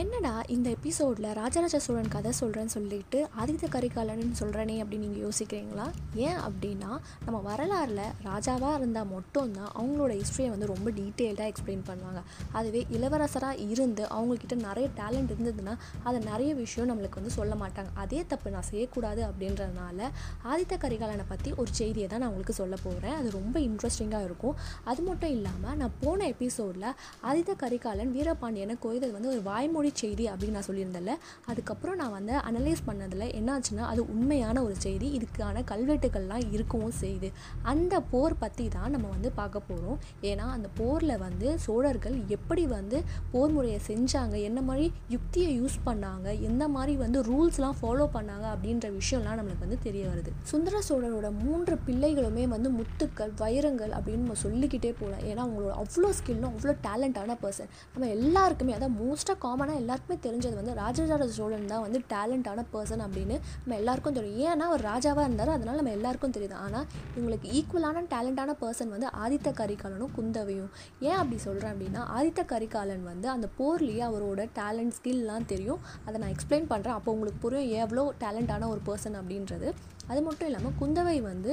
என்னடா இந்த எபிசோடில் ராஜராஜ சோழன் கதை சொல்கிறேன்னு சொல்லிட்டு ஆதித்த கரிகாலன் சொல்கிறேனே அப்படின்னு நீங்கள் யோசிக்கிறீங்களா? ஏன் அப்படின்னா நம்ம வரலாறில் ராஜாவாக இருந்தால் மட்டும்தான் அவங்களோட ஹிஸ்ட்ரியை வந்து ரொம்ப டீட்டெயில்டாக எக்ஸ்பிளைன் பண்ணுவாங்க. அதுவே இளவரசராக இருந்து அவங்கக்கிட்ட நிறைய டேலண்ட் இருந்ததுன்னா அதை நிறைய விஷயம் நம்மளுக்கு வந்து சொல்ல மாட்டாங்க. அதே தப்பு நான் செய்யக்கூடாது அப்படின்றதுனால ஆதித்த கரிகாலனை பற்றி ஒரு செய்தியை தான் நான் உங்களுக்கு சொல்ல போகிறேன் அது ரொம்ப இன்ட்ரெஸ்டிங்காக இருக்கும். அது மட்டும் இல்லாமல் நான் போன எபிசோடில் ஆதித்த கரிகாலன் வீரபாண்டியனை கொய்தது வந்து ஒரு வாய்மொழி செய்தி அப்படின்னு நான் சொல்லியிருந்தேன்ல அதுக்கப்புறம் நான் வந்து அனலைஸ் பண்ணதில் என்னாச்சுன்னா அது உண்மையான ஒரு செய்தி இதுக்கான கல்வெட்டுகள்லாம் இருக்கவும் செய்யுது. அந்த போர் பற்றி தான் நம்ம வந்து பார்க்க போகிறோம் ஏன்னா அந்த போரில் வந்து சோழர்கள் எப்படி வந்து போர் முறையை செஞ்சாங்க என்ன மாதிரி யுக்தியை யூஸ் பண்ணாங்க எந்த மாதிரி வந்து ரூல்ஸ்லாம் ஃபாலோ பண்ணாங்க அப்படின்ற விஷயம்லாம் நம்மளுக்கு வந்து தெரிய வருது. சுந்தர சோழரோட மூன்று பிள்ளைகளுமே வந்து முத்துக்கள் வைரங்கள் அப்படின்னு நம்ம சொல்லிக்கிட்டே போகலாம். ஏன்னா அவங்களோட அவ்வளோ ஸ்கில்லும் அவ்வளோ டேலண்டான பர்சன் நம்ம எல்லாருக்குமே அதான் மோஸ்ட்டாக காமன் ஆனால் எல்லாருக்குமே தெரிஞ்சது வந்து ராஜராஜ சோழன் தான் வந்து டேலண்டான பர்சன் அப்படின்னு நம்ம எல்லாருக்கும் தெரியும். ஏன்னா அவர் ராஜாவாக இருந்தார் அதனால் நம்ம எல்லாருக்கும் தெரியுது. ஆனால் இவங்களுக்கு ஈக்குவலான டேலண்டான பர்சன் வந்து ஆதித்த கரிகாலனும் குந்தவையும். ஏன் அப்படி சொல்கிறேன் அப்படின்னா ஆதித்த கரிகாலன் வந்து அந்த போர்லேயே அவரோட டேலண்ட் ஸ்கில்லாம் தெரியும். அதை நான் எக்ஸ்பிளைன் பண்ணுறேன் அப்போ உங்களுக்கு புரியும் எவ்வளோ டேலண்டான ஒரு பர்சன் அப்படின்றது. அது மட்டும் இல்லாமல் குந்தவை வந்து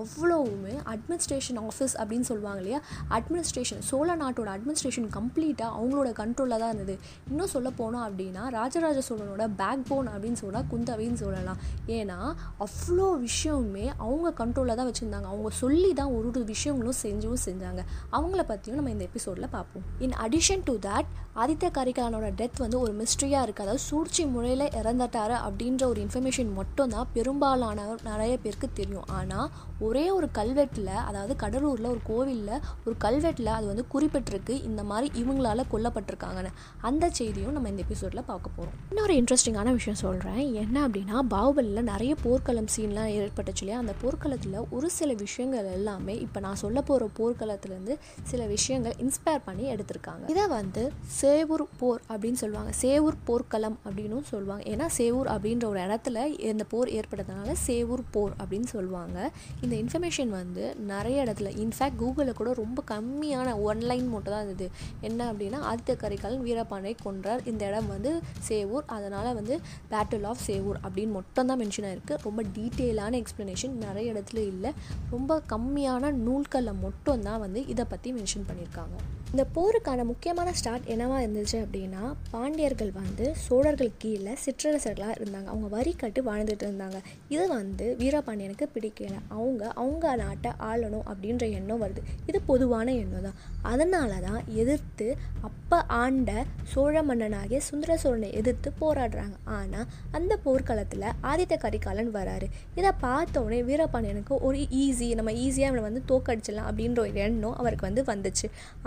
அவ்வளோவுமே அட்மினிஸ்ட்ரேஷன் ஆஃபீஸ் அப்படின்னு சொல்லுவாங்க இல்லையா? அட்மினிஸ்ட்ரேஷன் சோழ நாட்டோட அட்மினிஸ்ட்ரேஷன் கம்ப்ளீட்டாக அவங்களோட கண்ட்ரோலில் தான் இருந்தது. இன்னும் சொல்ல போனோம் அப்படின்னா ராஜராஜ சோழனோட பேக் போன் அப்படின்னு சொன்னால் குந்தவைன்னு சொல்லலாம். ஏன்னா அவ்வளோ விஷயமுமே அவங்க கண்ட்ரோலில் தான் வச்சுருந்தாங்க. அவங்க சொல்லி தான் ஒரு ஒரு விஷயங்களும் செஞ்சும் செஞ்சாங்க. அவங்கள பற்றியும் நம்ம இந்த எபிசோடில் பார்ப்போம். In addition to that Aditya கரிகாலனோட death வந்து ஒரு மிஸ்ட்ரியாக இருக்குது அதாவது சூழ்ச்சி முறையில் இறந்துட்டாரு அப்படின்ற ஒரு இன்ஃபர்மேஷன் மட்டும் தான் பெரும்பாலான நிறைய பேருக்கு தெரியும். ஆனால் ஒரே ஒரு கல்வெட்டில் அதாவது கடலூரில் ஒரு கோவிலில் ஒரு கல்வெட்டில் அது வந்து குறிப்பிட்டிருக்கு. இந்த மாதிரி இவங்களால கொல்லப்பட்டிருக்காங்கன்னு. அந்த செய்தியும் நம்ம இந்த எபிசோடில் பார்க்க போகிறோம் இன்னொரு இன்ட்ரெஸ்டிங்கான விஷயம் சொல்கிறேன் என்ன அப்படின்னா பாகுபலியில் நிறைய போர்க்களம் சீன்லாம் ஏற்பட்டுச்சு இல்லையா? அந்த போர்க்களத்தில் ஒரு சில விஷயங்கள் எல்லாமே இப்போ நான் சொல்ல போகிற போர்க்களத்துலேருந்து சில விஷயங்கள் இன்ஸ்பயர் பண்ணி எடுத்திருக்காங்க. இதை வந்து சேவூர் போர் அப்படின்னு சொல்லுவாங்க. சேவூர் போர்க்களம் அப்படின்னும் சொல்லுவாங்க. ஏன்னா சேவூர் அப்படின்ற ஒரு இடத்துல இந்த போர் ஏற்பட்டதுனால சே சேவூர் போர் அப்படின்னு சொல்லுவாங்க. இந்த இன்ஃபர்மேஷன் வந்து நிறைய இடத்துல இன்ஃபேக்ட் கூகுளில் கூட ரொம்ப கம்மியான ஒன்லைன் மட்டும் தான் இருந்தது. என்ன அப்படின்னா ஆதித்த கரிகாலன் வீரபாண்டை கொன்றார். இந்த இடம் வந்து சேவூர். அதனால் வந்து பேட்டில் ஆஃப் சேவூர் அப்படின்னு மட்டும் தான் மென்ஷன் ஆயிருக்கு. ரொம்ப டீட்டெயிலான எக்ஸ்ப்ளனேஷன் நிறைய இடத்துல இல்லை. ரொம்ப கம்மியான நூல்களில் மட்டும் தான் வந்து இதை பற்றி மென்ஷன் பண்ணியிருக்காங்க. இந்த போருக்கான முக்கியமான ஸ்டார்ட் என்னவாக இருந்துச்சு அப்படின்னா பாண்டியர்கள் வந்து சோழர்கள் கீழே சிற்றரசர்களாக இருந்தாங்க. அவங்க வரி கட்டு வாழ்ந்துட்டு இருந்தாங்க. இது வந்து வீரபாண்டியனுக்கு பிடிக்கல. அவங்க அவங்க நாட்டை ஆளணும் அப்படின்ற எண்ணம் வருது. இது பொதுவான எண்ணம் தான். அதனால தான் எதிர்த்து அப்போ ஆண்ட சோழ மன்னனாகிய சுந்தர சோழனை எதிர்த்து போராடுறாங்க. ஆனால் அந்த போர்க்களத்தில் ஆதித்த கரிகாலன் வராரு. இதை பார்த்தோடனே வீரபாண்டியனுக்கு ஒரு ஈஸி நம்ம ஈஸியாக அவனை வந்து தோக்கடிச்சிடலாம் அப்படின்ற ஒரு எண்ணம் அவருக்கு வந்து வந்துச்சு.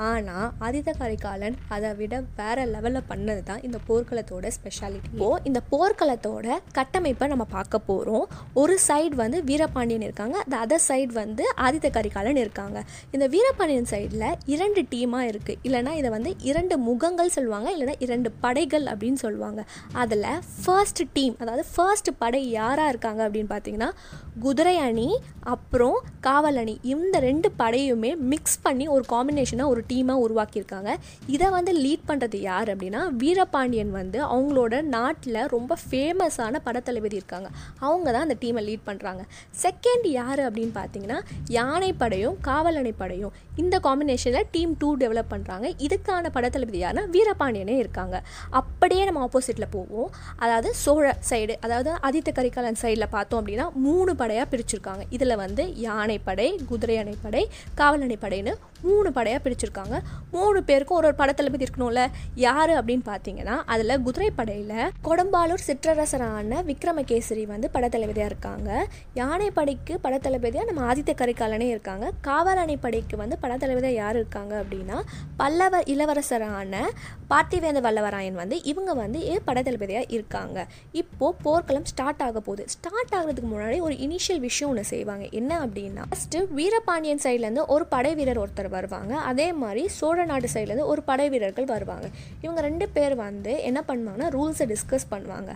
ஆனால் ஆனால் ஆதித்த கரிகாலன் அதை விட வேற லெவலில் பண்ணது தான் இந்த போர்க்களத்தோட ஸ்பெஷாலிட்டி இப்போ இந்த போர்க்களத்தோட கட்டமைப்பை நம்ம பார்க்க போகிறோம் ஒரு சைடு வந்து வீரபாண்டியன் இருக்காங்க. அந்த அதர் சைடு வந்து ஆதித்த கரிகாலன் இருக்காங்க. இந்த வீரபாண்டியன் சைடில் இரண்டு டீமாக இருக்குது இல்லைனா இதை வந்து இரண்டு முகங்கள் சொல்லுவாங்க. இல்லைனா இரண்டு படைகள் அப்படின்னு சொல்லுவாங்க. அதில் ஃபர்ஸ்ட் டீம் அதாவது ஃபர்ஸ்ட் படை யாராக இருக்காங்க அப்படின்னு பார்த்தீங்கன்னா குதிரை அணி அப்புறம் காவல் அணி. இந்த ரெண்டு படையுமே மிக்ஸ் பண்ணி ஒரு காம்பினேஷனாக ஒரு டீமாக உருவாக்கியிருக்காங்க. இதை வந்து லீட் பண்ணுறது யார் அப்படின்னா வீரபாண்டியன் வந்து அவங்களோட நாட்டில் ரொம்ப ஃபேமஸான படத்தளபதி இருக்காங்க. அவங்க தான் அந்த டீமை லீட் பண்ணுறாங்க செகண்ட் யார் அப்படின்னு பார்த்தீங்கன்னா யானைப்படையும் காவலணை இந்த காம்பினேஷனில் டீம் டூ டெவலப் பண்ணுறாங்க இதுக்கான படத்தளபதி யாருன்னா வீரபாண்டியனே இருக்காங்க. அப்படியே நம்ம ஆப்போசிட்டில் போவோம். அதாவது சோழ சைடு அதாவது ஆதித்த கரிகாலன் சைடில் பார்த்தோம் அப்படின்னா மூணு படையாக பிரிச்சிருக்காங்க. இதில் வந்து யானைப்படை குதிரை அணைப்படை காவல் அணைப்படைன்னு மூணு படையாக பிரிச்சிருக்காங்க. மூணு பேருக்கும் ஒரு ஒரு படத்தளபதி இருக்கணும்ல. யார் அப்படின்னு பார்த்தீங்கன்னா அதில் குதிரை படையில் கொடம்பாலூர் சிற்றரசரான விக்ரமகேசரி வந்து படத்தளபதியாக இருக்காங்க. யானைப்படைக்கு படத்தளபதியாக நம்ம ஆதித்த கரிகாலனே இருக்காங்க. காவலணை படைக்கு வந்து படத்தளபதியாக யார் இருக்காங்க அப்படின்னா பல்லவ இளவரசரான பார்த்திவேந்த வல்லவராயன் வந்து இவங்க வந்து படத்தளபதியாக இருக்காங்க. இப்போது போர்க்களம் ஸ்டார்ட் ஆக போகுது. ஸ்டார்ட் ஆகிறதுக்கு முன்னாடி ஒரு இனிஷியல் விஷயம் ஒன்று செய்வாங்க. என்ன அப்படின்னா ஃபஸ்ட்டு வீரபாண்டியன் சைட்லேருந்து ஒரு படை வீரர் ஒருத்தர் வருவாங்க. அதே மாதிரி சோழ நாட்டு சைட்லேருந்து ஒரு படை வீரர்கள் வருவாங்க. இவங்க ரெண்டு பேர் வந்து என்ன பண்ணுவாங்கன்னா ரூல்ஸை டிஸ்கஸ் பண்ணுவாங்க.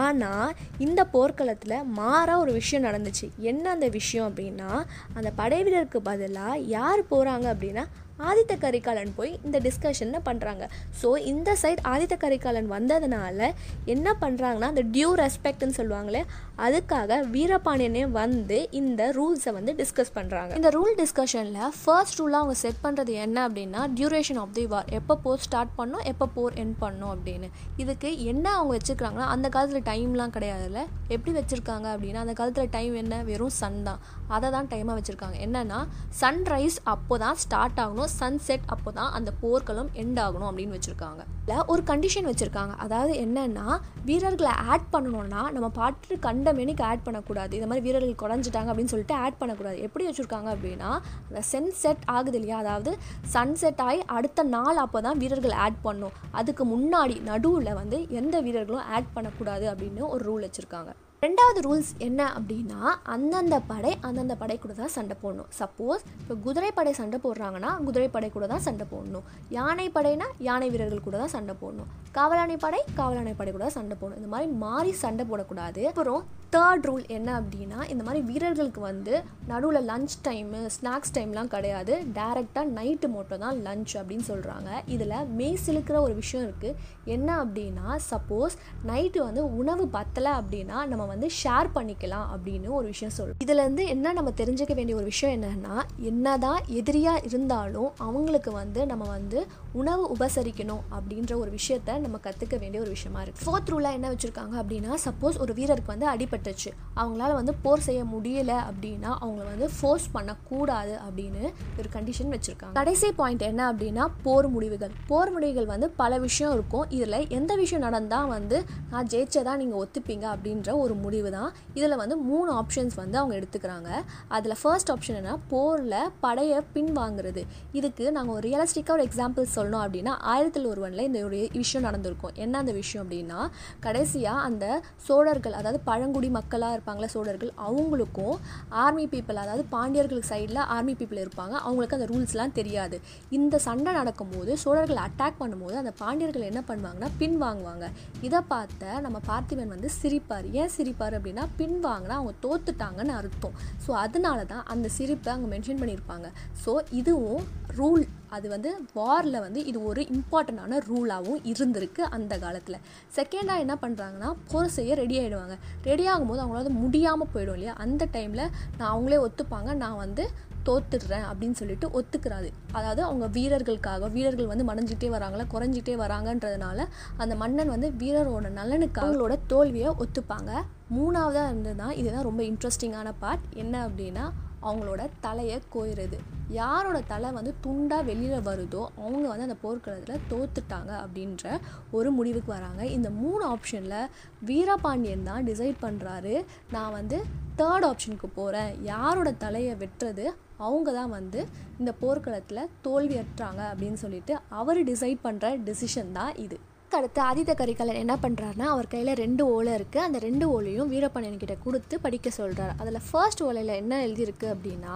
ஆனால் இந்த போர்க்களத்தில் மாறாக ஒரு விஷயம் நடந்துச்சு. என்ன அந்த விஷயம் அப்படின்னா அந்த படை வீரருக்கு பதிலாக யார் போகிறாங்க அப்படின்னா ஆதித்த கரிகாலன் போய் இந்த டிஸ்கஷனை பண்ணுறாங்க ஸோ இந்த சைட் ஆதித்த கரிகாலன் வந்ததுனால என்ன பண்ணுறாங்கன்னா அந்த டியூ ரெஸ்பெக்ட்னு சொல்லுவாங்களே அதுக்காக வீரபாண்டியனே வந்து இந்த ரூல்ஸை வந்து டிஸ்கஸ் பண்ணுறாங்க இந்த ரூல் டிஸ்கஷனில் ஃபர்ஸ்ட் ரூலாக அவங்க செட் பண்ணுறது என்ன அப்படின்னா டியூரேஷன் ஆஃப் தி வார் எப்போ போர் ஸ்டார்ட் பண்ணோம் எப்போ போர் என் பண்ணோம் அப்படின்னு. இதுக்கு என்ன அவங்க வச்சுருக்காங்கன்னா அந்த காலத்தில் டைம்லாம் கிடையாதுல்ல. எப்படி வச்சுருக்காங்க அப்படின்னா அந்த காலத்தில் டைம் என்ன? வெறும் சன் தான். அதை தான் டைமாக வச்சுருக்காங்க. என்னென்னா சன்ரைஸ் அப்போ தான் ஸ்டார்ட் ஆகணும். சன் செட் அப்போ தான் அந்த போர்க்களம் எண்ட் ஆகணும் அப்படின்னு வச்சுருக்காங்க. இல்லை ஒரு கண்டிஷன் வச்சுருக்காங்க. அதாவது என்னென்னா வீரர்களை ஆட் பண்ணணும்னா நம்ம பாட்டு கண்ட மெனிக்கு ஆட் பண்ணக்கூடாது. இந்த மாதிரி வீரர்கள் குறைஞ்சிட்டாங்க அப்படின்னு சொல்லிட்டு ஆட் பண்ணக்கூடாது. எப்படி வச்சுருக்காங்க அப்படின்னா அந்த சென் செட் ஆகுது இல்லையா? அதாவது சன் செட் ஆகி அடுத்த நாள் அப்போ தான் வீரர்கள் ஆட் பண்ணும். அதுக்கு முன்னாடி நடுவில் வந்து எந்த வீரர்களும் ஆட் பண்ணக்கூடாது அப்படின்னு ஒரு ரூல் வச்சுருக்காங்க. ரெண்டாவது ரூல்ஸ் என்ன அப்படின்னா அந்தந்த படை அந்தந்த படை கூட தான் சண்டை போடணும். சப்போஸ் இப்போ குதிரைப்படை சண்டை போடுறாங்கன்னா குதிரைப்படை கூட தான் சண்டை போடணும். யானை படைனா யானை வீரர்கள் கூட தான் சண்டை போடணும். காவலாணி படை காவலாணி படை கூட தான் சண்டை போடணும். இந்த மாதிரி மாறி சண்டை போடக்கூடாது. அப்புறம் தேர்ட் ரூல் என்ன அப்படின்னா இந்த மாதிரி வீரர்களுக்கு வந்து நடுவில் லஞ்ச் டைமு ஸ்நாக்ஸ் டைம்லாம் கிடையாது. டேரெக்டாக நைட்டு மட்டும் தான் லஞ்ச் அப்படின்னு சொல்கிறாங்க இதில் மெய் சிலுக்கிற ஒரு விஷயம் இருக்குது என்ன அப்படின்னா சப்போஸ் நைட்டு வந்து உணவு பத்தலை அப்படின்னா நம்ம வந்து ஷேர் பண்ணிக்கலாம் அப்படின்னு ஒரு விஷயம் சொல்லும் இதுலேருந்து என்ன நம்ம தெரிஞ்சுக்க வேண்டிய ஒரு விஷயம் என்னன்னா என்னதான் எதிரியாக இருந்தாலும் அவங்களுக்கு வந்து நம்ம வந்து உணவு உபசரிக்கணும் அப்படின்ற ஒரு விஷயத்த நம்ம கற்றுக்க வேண்டிய ஒரு விஷயமா இருக்குது ஃபோர்த் ரூலாக என்ன வச்சுருக்காங்க அப்படின்னா சப்போஸ் ஒரு வீரருக்கு வந்து அடிபட்டுச்சு. அவங்களால வந்து போர் செய்ய முடியல அப்படின்னா அவங்கள வந்து ஃபோர்ஸ் பண்ணக்கூடாது அப்படின்னு ஒரு கண்டிஷன் வச்சுருக்காங்க. கடைசி பாயிண்ட் என்ன அப்படின்னா போர் முடிவுகள். போர் முடிவுகள் வந்து பல விஷயம் இருக்கும். இதில் எந்த விஷயம் நடந்தால் வந்து நான் ஜெயிச்சதா நீங்கள் ஒத்துப்பீங்க அப்படின்ற ஒரு முடிவு தான். இதில் வந்து மூணு ஆப்ஷன்ஸ் வந்து அவங்க எடுத்துக்கிறாங்க. அதில் ஃபர்ஸ்ட் ஆப்ஷன் என்ன போரில் படையை பின்வாங்குறது இதுக்கு நாங்கள் ஒரு ரியலிஸ்டிக்காக ஒரு எக்ஸாம்பிள் சொல்லணும் அப்படின்னா ஆயிரத்தில் ஒருவனில் இந்த ஒரு விஷயம் நடந்திருக்கும். என்ன அந்த விஷயம் அப்படின்னா கடைசியாக அந்த சோழர்கள் அதாவது பழங்குடி மக்களாக இருப்பாங்களே சோழர்கள் அவங்களுக்கும் ஆர்மி பீப்புள் அதாவது பாண்டியர்களுக்கு சைடில் ஆர்மி பீப்புள் இருப்பாங்க. அவங்களுக்கு அந்த ரூல்ஸ்லாம் தெரியாது. இந்த சண்டை நடக்கும்போது சோழர்கள் அட்டாக் பண்ணும்போது அந்த பாண்டியர்கள் என்ன பண்ணுவாங்கன்னா பின் வாங்குவாங்க. இதை பார்த்த நம்ம பார்த்திபன் வந்து சிரிப்பார். ஏன் சிரி சிரிப்பார் அப்படின்னா பின் வாங்கினா அவங்க தோத்துட்டாங்கன்னு அர்த்தம். ஸோ அதனால தான் அந்த சிரிப்பை அங்கே மென்ஷன் பண்ணியிருப்பாங்க ஸோ இதுவும் ரூல் அது வந்து வாரில் வந்து இது ஒரு இம்பார்ட்டண்ட்டான ரூலாகவும் இருந்திருக்கு அந்த காலத்தில். செகண்டாக என்ன பண்ணுறாங்கன்னா போர் செய்ய ரெடி ஆகிடுவாங்க ரெடி ஆகும்போது அவங்களால முடியாமல் போயிடும் இல்லையா? அந்த டைமில் நான் அவங்களே ஒத்துப்பாங்க. நான் வந்து தோத்துடுறேன் அப்படின்னு சொல்லிட்டு ஒத்துக்கிறாது அதாவது அவங்க வீரர்களுக்காக வீரர்கள் வந்து மறைஞ்சிட்டே வராங்களா குறைஞ்சிட்டே வராங்கன்றதுனால அந்த மன்னன் வந்து வீரரோட நலனுக்காக அவங்களோட தோல்வியை ஒத்துப்பாங்க. மூணாவதாக இருந்தது இதுதான் ரொம்ப இன்ட்ரெஸ்டிங்கான பார்ட் என்ன அப்படின்னா அவங்களோட தலையை கோயிறது யாரோட தலை வந்து துண்டாக வெளியில் வருதோ அவங்க வந்து அந்த போர்க்களத்தில் தோத்துட்டாங்க அப்படின்ற ஒரு முடிவுக்கு வராங்க. இந்த மூணு ஆப்ஷனில் வீரபாண்டியன் தான் டிசைட் பண்ணுறாரு நான் வந்து தேர்ட் ஆப்ஷனுக்கு போகிறேன் யாரோட தலையை வெட்டுறது? அவங்க தான் வந்து இந்த போர்க்களத்தில் தோல்வியற்றாங்க அப்படின்னு சொல்லிட்டு அவர் டிசைட் பண்ணுற டிசிஷன் தான் இது. அடுத்து ஆதித்த கரிகாலன் என்ன பண்ணுறாருனா அவர் கையில் ரெண்டு ஓலை இருக்குது அந்த ரெண்டு ஓலையும் வீரபாண்டியன் கிட்ட கொடுத்து படிக்க சொல்கிறார் அதில் ஃபர்ஸ்ட் ஓலையில் என்ன எழுதியிருக்கு அப்படின்னா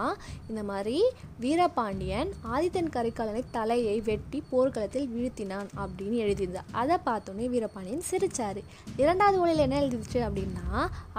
இந்த மாதிரி வீரபாண்டியன் ஆதித்தன் கரிகாலனை தலையை வெட்டி போர்க்களத்தில் வீழ்த்தினான் அப்படின்னு எழுதியிருந்தா. அதை பார்த்தோன்னே வீரபாண்டியன் சிரிச்சார். இரண்டாவது ஓலையில் என்ன எழுதிருச்சு அப்படின்னா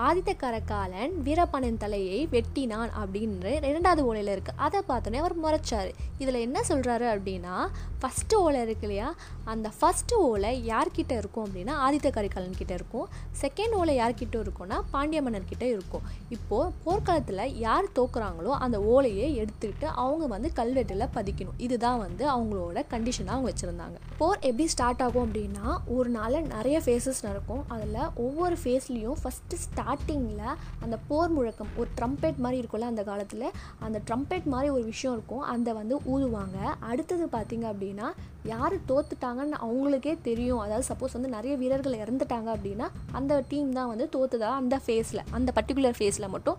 ஆதித்த கரகாலன் வீரபாண்டியன் தலையை வெட்டினான் அப்படின்னு இரண்டாவது ஓலையில் இருக்குது அதை பார்த்தோன்னே அவர் முறைச்சார். இதில் என்ன சொல்கிறாரு அப்படின்னா ஃபஸ்ட்டு ஓலை இருக்கு இல்லையா? அந்த ஃபஸ்ட்டு ஓலை யார்கிட்ட இருக்கும் அப்படின்னா ஆதித்த கரிகாலன் கிட்ட இருக்கும். செகண்ட் ஓலை யார்கிட்ட இருக்கும்னா பாண்டிய மன்னர் கிட்ட இருக்கும். இப்போது போர்க்காலத்தில் யார் தோக்குறாங்களோ அந்த ஓலையை எடுத்துக்கிட்டு அவங்க வந்து கல்வெட்டில் பதிக்கணும். இதுதான் வந்து அவங்களோட கண்டிஷனாக அவங்க வச்சுருந்தாங்க. போர் எப்படி ஸ்டார்ட் ஆகும் அப்படின்னா ஒரு நாளில் நிறைய ஃபேஸஸ் நடக்கும். அதில் ஒவ்வொரு ஃபேஸ்லேயும் ஃபஸ்ட்டு ஸ்டார்டிங்கில் அந்த போர் முழக்கம் ஒரு ட்ரம்பெட் மாதிரி இருக்கும்ல அந்த காலத்தில் அந்த ட்ரம்பெட் மாதிரி ஒரு விஷயம் இருக்கும். அந்த வந்து ஊதுவாங்க. அடுத்தது பார்த்திங்க அப்படின்னா யார் தோத்துட்டாங்கன்னு அவங்களுக்கே தெரியும். அதாவது சப்போஸ் வந்து நிறைய வீரர்கள் இறந்துட்டாங்க அப்படின்னா அந்த டீம் தான் வந்து தோத்துதா? அந்த ஃபேஸில் அந்த பர்டிகுலர் ஃபேஸில் மட்டும்.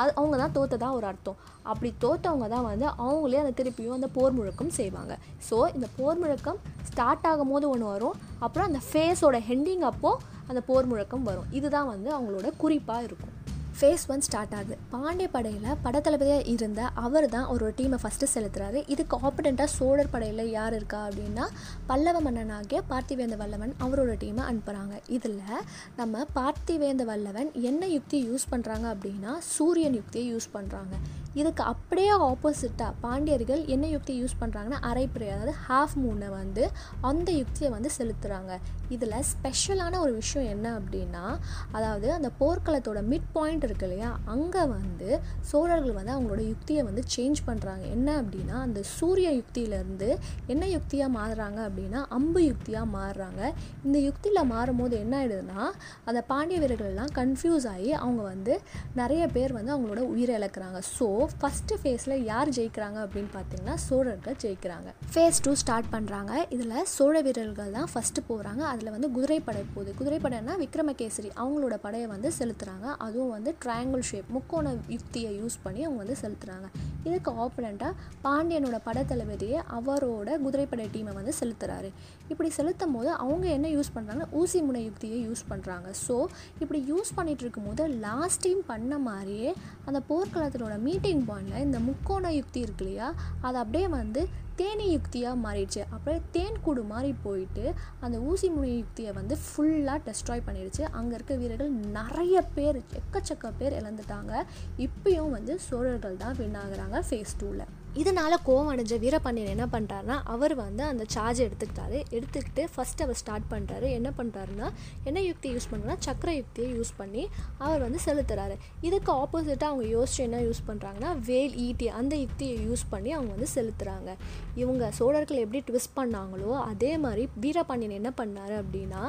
அது அவங்க தான் தோத்ததா ஒரு அர்த்தம். அப்படி தோத்தவங்க தான் வந்து அவங்களே அந்த திருப்பியும் அந்த போர் முழக்கம் செய்வாங்க. ஸோ இந்த போர் முழக்கம் ஸ்டார்ட் ஆகும் போது ஒன்று வரும். அப்புறம் அந்த ஃபேஸோட ஹெண்டிங் அப்போது அந்த போர் முழக்கம் வரும். இதுதான் வந்து அவங்களோட குறிப்பாக இருக்கும். ஃபேஸ் ஒன் ஸ்டார்ட் ஆகுது. பாண்டிய படையில் படத்தளபதியாக இருந்த அவர் தான் ஒரு டீமை ஃபஸ்ட்டு செலுத்துறாரு. இதுக்கு ஆப்போனண்ட்டாக சோழர் படையில் யார் இருக்கா அப்படின்னா பல்லவ மன்னனாகிய பார்த்திவேந்த வல்லவன் அவரோட டீமை அனுப்புகிறாங்க இதில் நம்ம பார்த்திவேந்த வல்லவன் என்ன யுக்தியை யூஸ் பண்ணுறாங்க அப்படின்னா சூரியன் யுக்தியை யூஸ் பண்ணுறாங்க இதுக்கு அப்படியே ஆப்போசிட்டாக பாண்டியர்கள் என்ன யுக்தி யூஸ் பண்ணுறாங்கன்னா அரைப்புறை அதாவது ஹாஃப் மூனை வந்து அந்த யுக்தியை வந்து செலுத்துகிறாங்க இதில் ஸ்பெஷலான ஒரு விஷயம் என்ன அப்படின்னா அதாவது அந்த போர்க்களத்தோட மிட் பாயிண்ட் இருக்கு இல்லையா? அங்கே வந்து சோழர்கள் வந்து அவங்களோட யுக்தியை வந்து சேஞ்ச் பண்ணுறாங்க என்ன அப்படின்னா அந்த சூரிய யுக்தியிலேருந்து என்ன யுக்தியாக மாறுறாங்க அப்படின்னா அம்பு யுக்தியாக மாறுறாங்க. இந்த யுக்தியில் மாறும்போது என்ன ஆயிடுதுன்னா அந்த பாண்டிய வீரர்கள்லாம் கன்ஃபியூஸ் ஆகி அவங்க வந்து நிறைய பேர் வந்து அவங்களோட உயிரை இழக்கிறாங்க. ஸோ ஃபஸ்ட்டு ஃபேஸில் யார் ஜெயிக்கிறாங்க அப்படின்னு பார்த்தீங்கன்னா சோழர்கள் ஜெயிக்கிறாங்க. ஃபேஸ் டூ ஸ்டார்ட் பண்ணுறாங்க இதில் சோழ வீரர்கள் தான் ஃபஸ்ட்டு போகிறாங்க அதில் வந்து குதிரைப்படை போகுது. குதிரைப்படைன்னா விக்ரமகேசரி அவங்களோட படையை வந்து செலுத்துகிறாங்க அதுவும் வந்து ட்ரையாங்கிள் ஷேப் முக்கோண யுக்தியை யூஸ் பண்ணி அவங்க வந்து செலுத்துகிறாங்க இதுக்கு ஆப்பனண்ட்டாக பாண்டியனோட படத்தளபதியை அவரோட குதிரைப்படை டீமை வந்து செலுத்துகிறாரு இப்படி செலுத்தும் போது அவங்க என்ன யூஸ் பண்ணுறாங்கன்னா ஊசி முனை யுக்தியை யூஸ் பண்ணுறாங்க ஸோ இப்படி யூஸ் பண்ணிகிட்டு இருக்கும்போது லாஸ்ட் டீம் பண்ண மாதிரியே அந்த போர்க்களத்தினோட மீட்டிங் பாயிண்டில் இந்த முக்கோண யுக்தி இருக்கு இல்லையா அதை அப்படியே வந்து தேனி யுக்தியாக மாறிடுச்சு. அப்புறம் தேன் கூடு போயிட்டு அந்த ஊசி முனை யுக்தியை வந்து ஃபுல்லாக டெஸ்ட்ராய் பண்ணிடுச்சு. அங்கே இருக்க வீரர்கள் நிறைய பேர் எக்கச்சக்க பேர் இழந்துட்டாங்க. இப்பயும் வந்து சோழர்கள் தான் வின் ஆகுறாங்க ஃபேஸ் டூவில் இதனால் கோவம் அடைஞ்ச வீரபாண்டியன் என்ன பண்ணுறாருனா அவர் வந்து அந்த சார்ஜ் எடுத்துக்கிட்டாரு. எடுத்துக்கிட்டு ஃபஸ்ட் அவர் ஸ்டார்ட் பண்ணுறாரு என்ன பண்ணுறாருன்னா என்ன யுக்தி யூஸ் பண்ணுறாருனா சக்கர யுக்தியை யூஸ் பண்ணி அவர் வந்து செலுத்துறாரு. இதுக்கு ஆப்போசிட்டாக அவங்க யோசிச்சு என்ன யூஸ் பண்ணுறாங்கன்னா வேல் ஈட்டி அந்த யுக்தியை யூஸ் பண்ணி அவங்க வந்து செலுத்துகிறாங்க இவங்க சோழர்கள் எப்படி ட்விஸ்ட் பண்ணாங்களோ அதே மாதிரி வீரபாண்டியன் என்ன பண்ணார் அப்படின்னா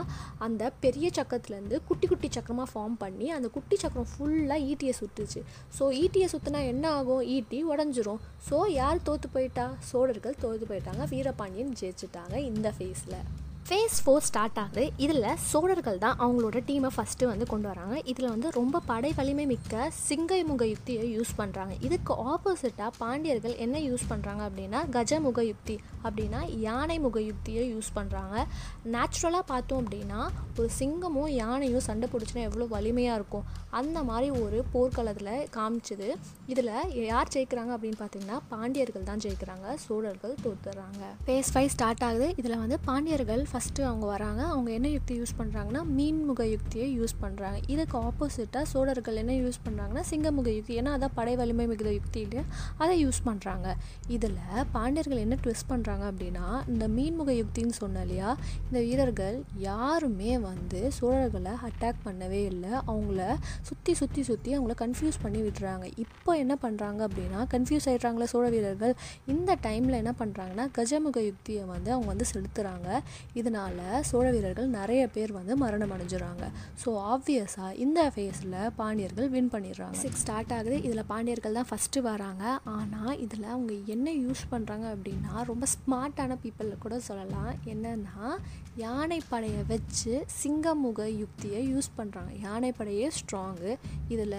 அந்த பெரிய சக்கரத்துலேருந்து குட்டி குட்டி சக்கரமாக ஃபார்ம் பண்ணி அந்த குட்டி சக்கரம் ஃபுல்லாக ஈட்டியை சுட்டுச்சு ஸோ ஈட்டியை சுற்றினா என்ன ஆகும்? ஈட்டி உடஞ்சிரும். ஸோ யார் தோற்று போயிட்டா? சோழர்கள் தோற்று போயிட்டாங்க. வீரபாண்டியன் ஜெயிச்சிட்டாங்க இந்த ஃபேஸில் ஃபேஸ் ஃபோர் ஸ்டார்ட் ஆகுது. இதில் சோழர்கள் தான் அவங்களோட டீமை ஃபஸ்ட்டு வந்து கொண்டு வராங்க. இதில் வந்து ரொம்ப படை வலிமை மிக்க சிங்கை முக யுக்தியை யூஸ் பண்ணுறாங்க இதுக்கு ஆப்போசிட்டாக பாண்டியர்கள் என்ன யூஸ் பண்ணுறாங்க அப்படின்னா கஜமுக யுக்தி அப்படின்னா யானை முக யுக்தியை யூஸ் பண்ணுறாங்க நேச்சுரலாக பார்த்தோம் அப்படின்னா ஒரு சிங்கமும் யானையும் சண்டை பிடிச்சினா எவ்வளோ வலிமையாக இருக்கும். அந்த மாதிரி ஒரு போர்க்களத்தில் காமிச்சது. இதில் யார் ஜெயிக்கிறாங்க அப்படின்னு பார்த்தீங்கன்னா பாண்டியர்கள் தான் ஜெயிக்கிறாங்க. சோழர்கள் தோத்துறாங்க. ஃபேஸ் ஃபைவ் ஸ்டார்ட் ஆகுது. இதில் வந்து பாண்டியர்கள் ஃபஸ்ட்டு அவங்க வராங்க அவங்க என்ன யுக்தி யூஸ் பண்ணுறாங்கன்னா மீன்முக யுக்தியை யூஸ் பண்ணுறாங்க இதுக்கு ஆப்போசிட்டாக சோழர்கள் என்ன யூஸ் பண்ணுறாங்கன்னா சிங்கமுக யுக்தி. ஏன்னா அதான் படை வலிமை மிகுந்த யுக்தி இல்லையா? அதை யூஸ் பண்ணுறாங்க இதில் பாண்டியர்கள் என்ன ட்விஸ்ட் பண்ணுறாங்க அப்படின்னா இந்த மீன்முக யுக்தின்னு சொன்ன இல்லையா? இந்த வீரர்கள் யாருமே வந்து சோழர்களை அட்டாக் பண்ணவே இல்லை. அவங்கள சுற்றி சுற்றி சுற்றி அவங்கள கன்ஃபியூஸ் பண்ணி விடுறாங்க இப்போ என்ன பண்ணுறாங்க அப்படின்னா கன்ஃபியூஸ் ஆகிடுறாங்களே சோழ வீரர்கள். இந்த டைமில் என்ன பண்ணுறாங்கன்னா கஜமுக யுக்தியை வந்து அவங்க வந்து செலுத்துகிறாங்க இதனால் சோழ வீரர்கள் நிறைய பேர் வந்து மரணம் அடைஞ்சிடறாங்க ஸோ ஆப்வியஸாக இந்த ஃபேஸில் பாண்டியர்கள் வின் பண்ணிடுறாங்க. சிக்ஸ் ஸ்டார்ட் ஆகுது. இதில் பாண்டியர்கள் தான் ஃபஸ்ட்டு வராங்க. ஆனால் இதில் அவங்க என்ன யூஸ் பண்ணுறாங்க அப்படின்னா ரொம்ப ஸ்மார்ட்டான பீப்புள் கூட சொல்லலாம். என்னென்னா யானைப்படையை வச்சு சிங்கமுக யுக்தியை யூஸ் பண்ணுறாங்க யானைப்படையே ஸ்ட்ராங்கு இதில்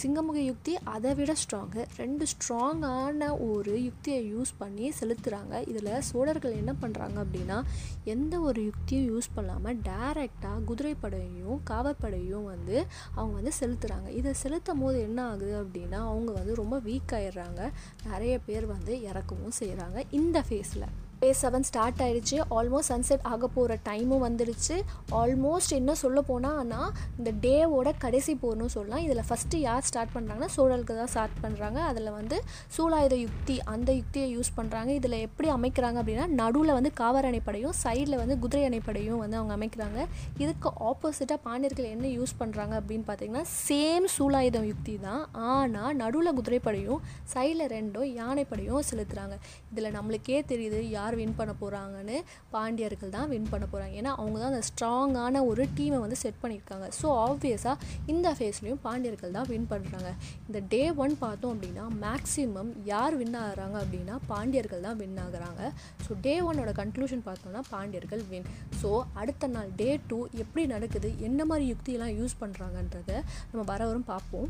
சிங்கமுக யுக்தி அதை விட ஸ்ட்ராங்கு ரெண்டு ஸ்ட்ராங்கான ஒரு யுக்தியை யூஸ் பண்ணி செலுத்துகிறாங்க இதில் சோழர்கள் என்ன பண்ணுறாங்க அப்படின்னா எந்த ஒரு யுக்தியும் யூஸ் பண்ணாமல் டேரெக்டாக குதிரைப்படையும் காவற்படையும் வந்து அவங்க வந்து செலுத்துகிறாங்க இதை செலுத்தும் போது என்ன ஆகுது அப்படின்னா அவங்க வந்து ரொம்ப வீக் ஆயிடுறாங்க. நிறைய பேர் வந்து இறக்கவும் செய்கிறாங்க இந்த ஃபேஸில் ஃபேஸ் செவன் ஸ்டார்ட் ஆயிடுச்சு. ஆல்மோஸ்ட் சன்செட் ஆக போகிற டைமும் வந்துடுச்சு. ஆல்மோஸ்ட் என்ன சொல்ல போனால்னா இந்த டேவோட கடைசி போர்னும் சொல்லலாம். இதில் ஃபஸ்ட்டு யார் ஸ்டார்ட் பண்ணுறாங்கன்னா சோழலுக்கு தான் ஸ்டார்ட் பண்ணுறாங்க அதில் வந்து சூலாயுத யுக்தி அந்த யுக்தியை யூஸ் பண்ணுறாங்க இதில் எப்படி அமைக்கிறாங்க அப்படின்னா நடுவில் வந்து காவர் அணைப்படையும் சைடில் வந்து குதிரை அணைப்படையும் வந்து அவங்க அமைக்கிறாங்க. இதுக்கு ஆப்போசிட்டாக பாண்டியர்கள் என்ன யூஸ் பண்ணுறாங்க அப்படின்னு பார்த்தீங்கன்னா சேம் சூலாயுதம் யுக்தி தான். ஆனால் நடுவில் குதிரைப்படையும் சைடில் ரெண்டும் யானைப்படையும் செலுத்துகிறாங்க இதில் நம்மளுக்கே தெரியுது யார் வின் பண்ண போகிறாங்கன்னு பாண்டியர்கள் தான் வின் பண்ண போகிறாங்க ஏன்னா அவங்க தான் அந்த ஸ்ட்ராங்கான ஒரு டீமை வந்து செட் பண்ணியிருக்காங்க. ஸோ ஆப்வியஸாக இந்த ஃபேஸ்லேயும் பாண்டியர்கள் தான் வின் பண்ணுறாங்க இந்த டே ஒன் பார்த்தோம் அப்படின்னா மேக்ஸிமம் யார் வின் ஆகுறாங்க அப்படின்னா பாண்டியர்கள் தான் வின் ஆகுறாங்க. ஸோ டே ஒன்னோட கன்க்ளூஷன் பார்த்தோம்னா பாண்டியர்கள் வின் ஸோ அடுத்த நாள் டே டூ எப்படி நடக்குது என்ன மாதிரி யுக்தியெல்லாம் யூஸ் பண்ணுறாங்கன்றத நம்ம வர வரும் பார்ப்போம்.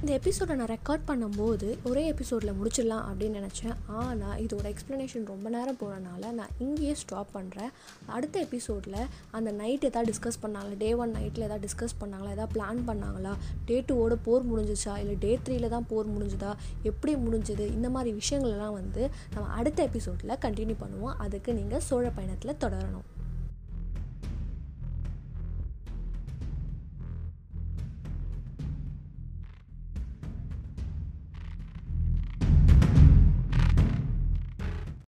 இந்த எபிசோடை நான் ரெக்கார்ட் பண்ணும்போது ஒரே எபிசோடில் முடிச்சிடலாம் அப்படின்னு நினச்சேன். ஆனால் இதோட எக்ஸ்ப்ளனேஷன் ரொம்ப நேரம் போனனால நான் இங்கேயே ஸ்டாப் பண்ணுறேன் அடுத்த எபிசோடில் அந்த நைட் எதாவது டிஸ்கஸ் பண்ணாங்களா? டே ஒன் நைட்டில் எதாவது டிஸ்கஸ் பண்ணாங்களா? எதாவது பிளான் பண்ணாங்களா? டே டூவோட போர் முடிஞ்சிச்சா? இல்லை டே த்ரீல தான் போர் முடிஞ்சுதா? எப்படி முடிஞ்சுது? இந்த மாதிரி விஷயங்கள்லாம் வந்து நம்ம அடுத்த எபிசோடில் கண்டினியூ பண்ணுவோம். அதுக்கு நீங்கள் சோழ பயணத்தில் தொடரணும்.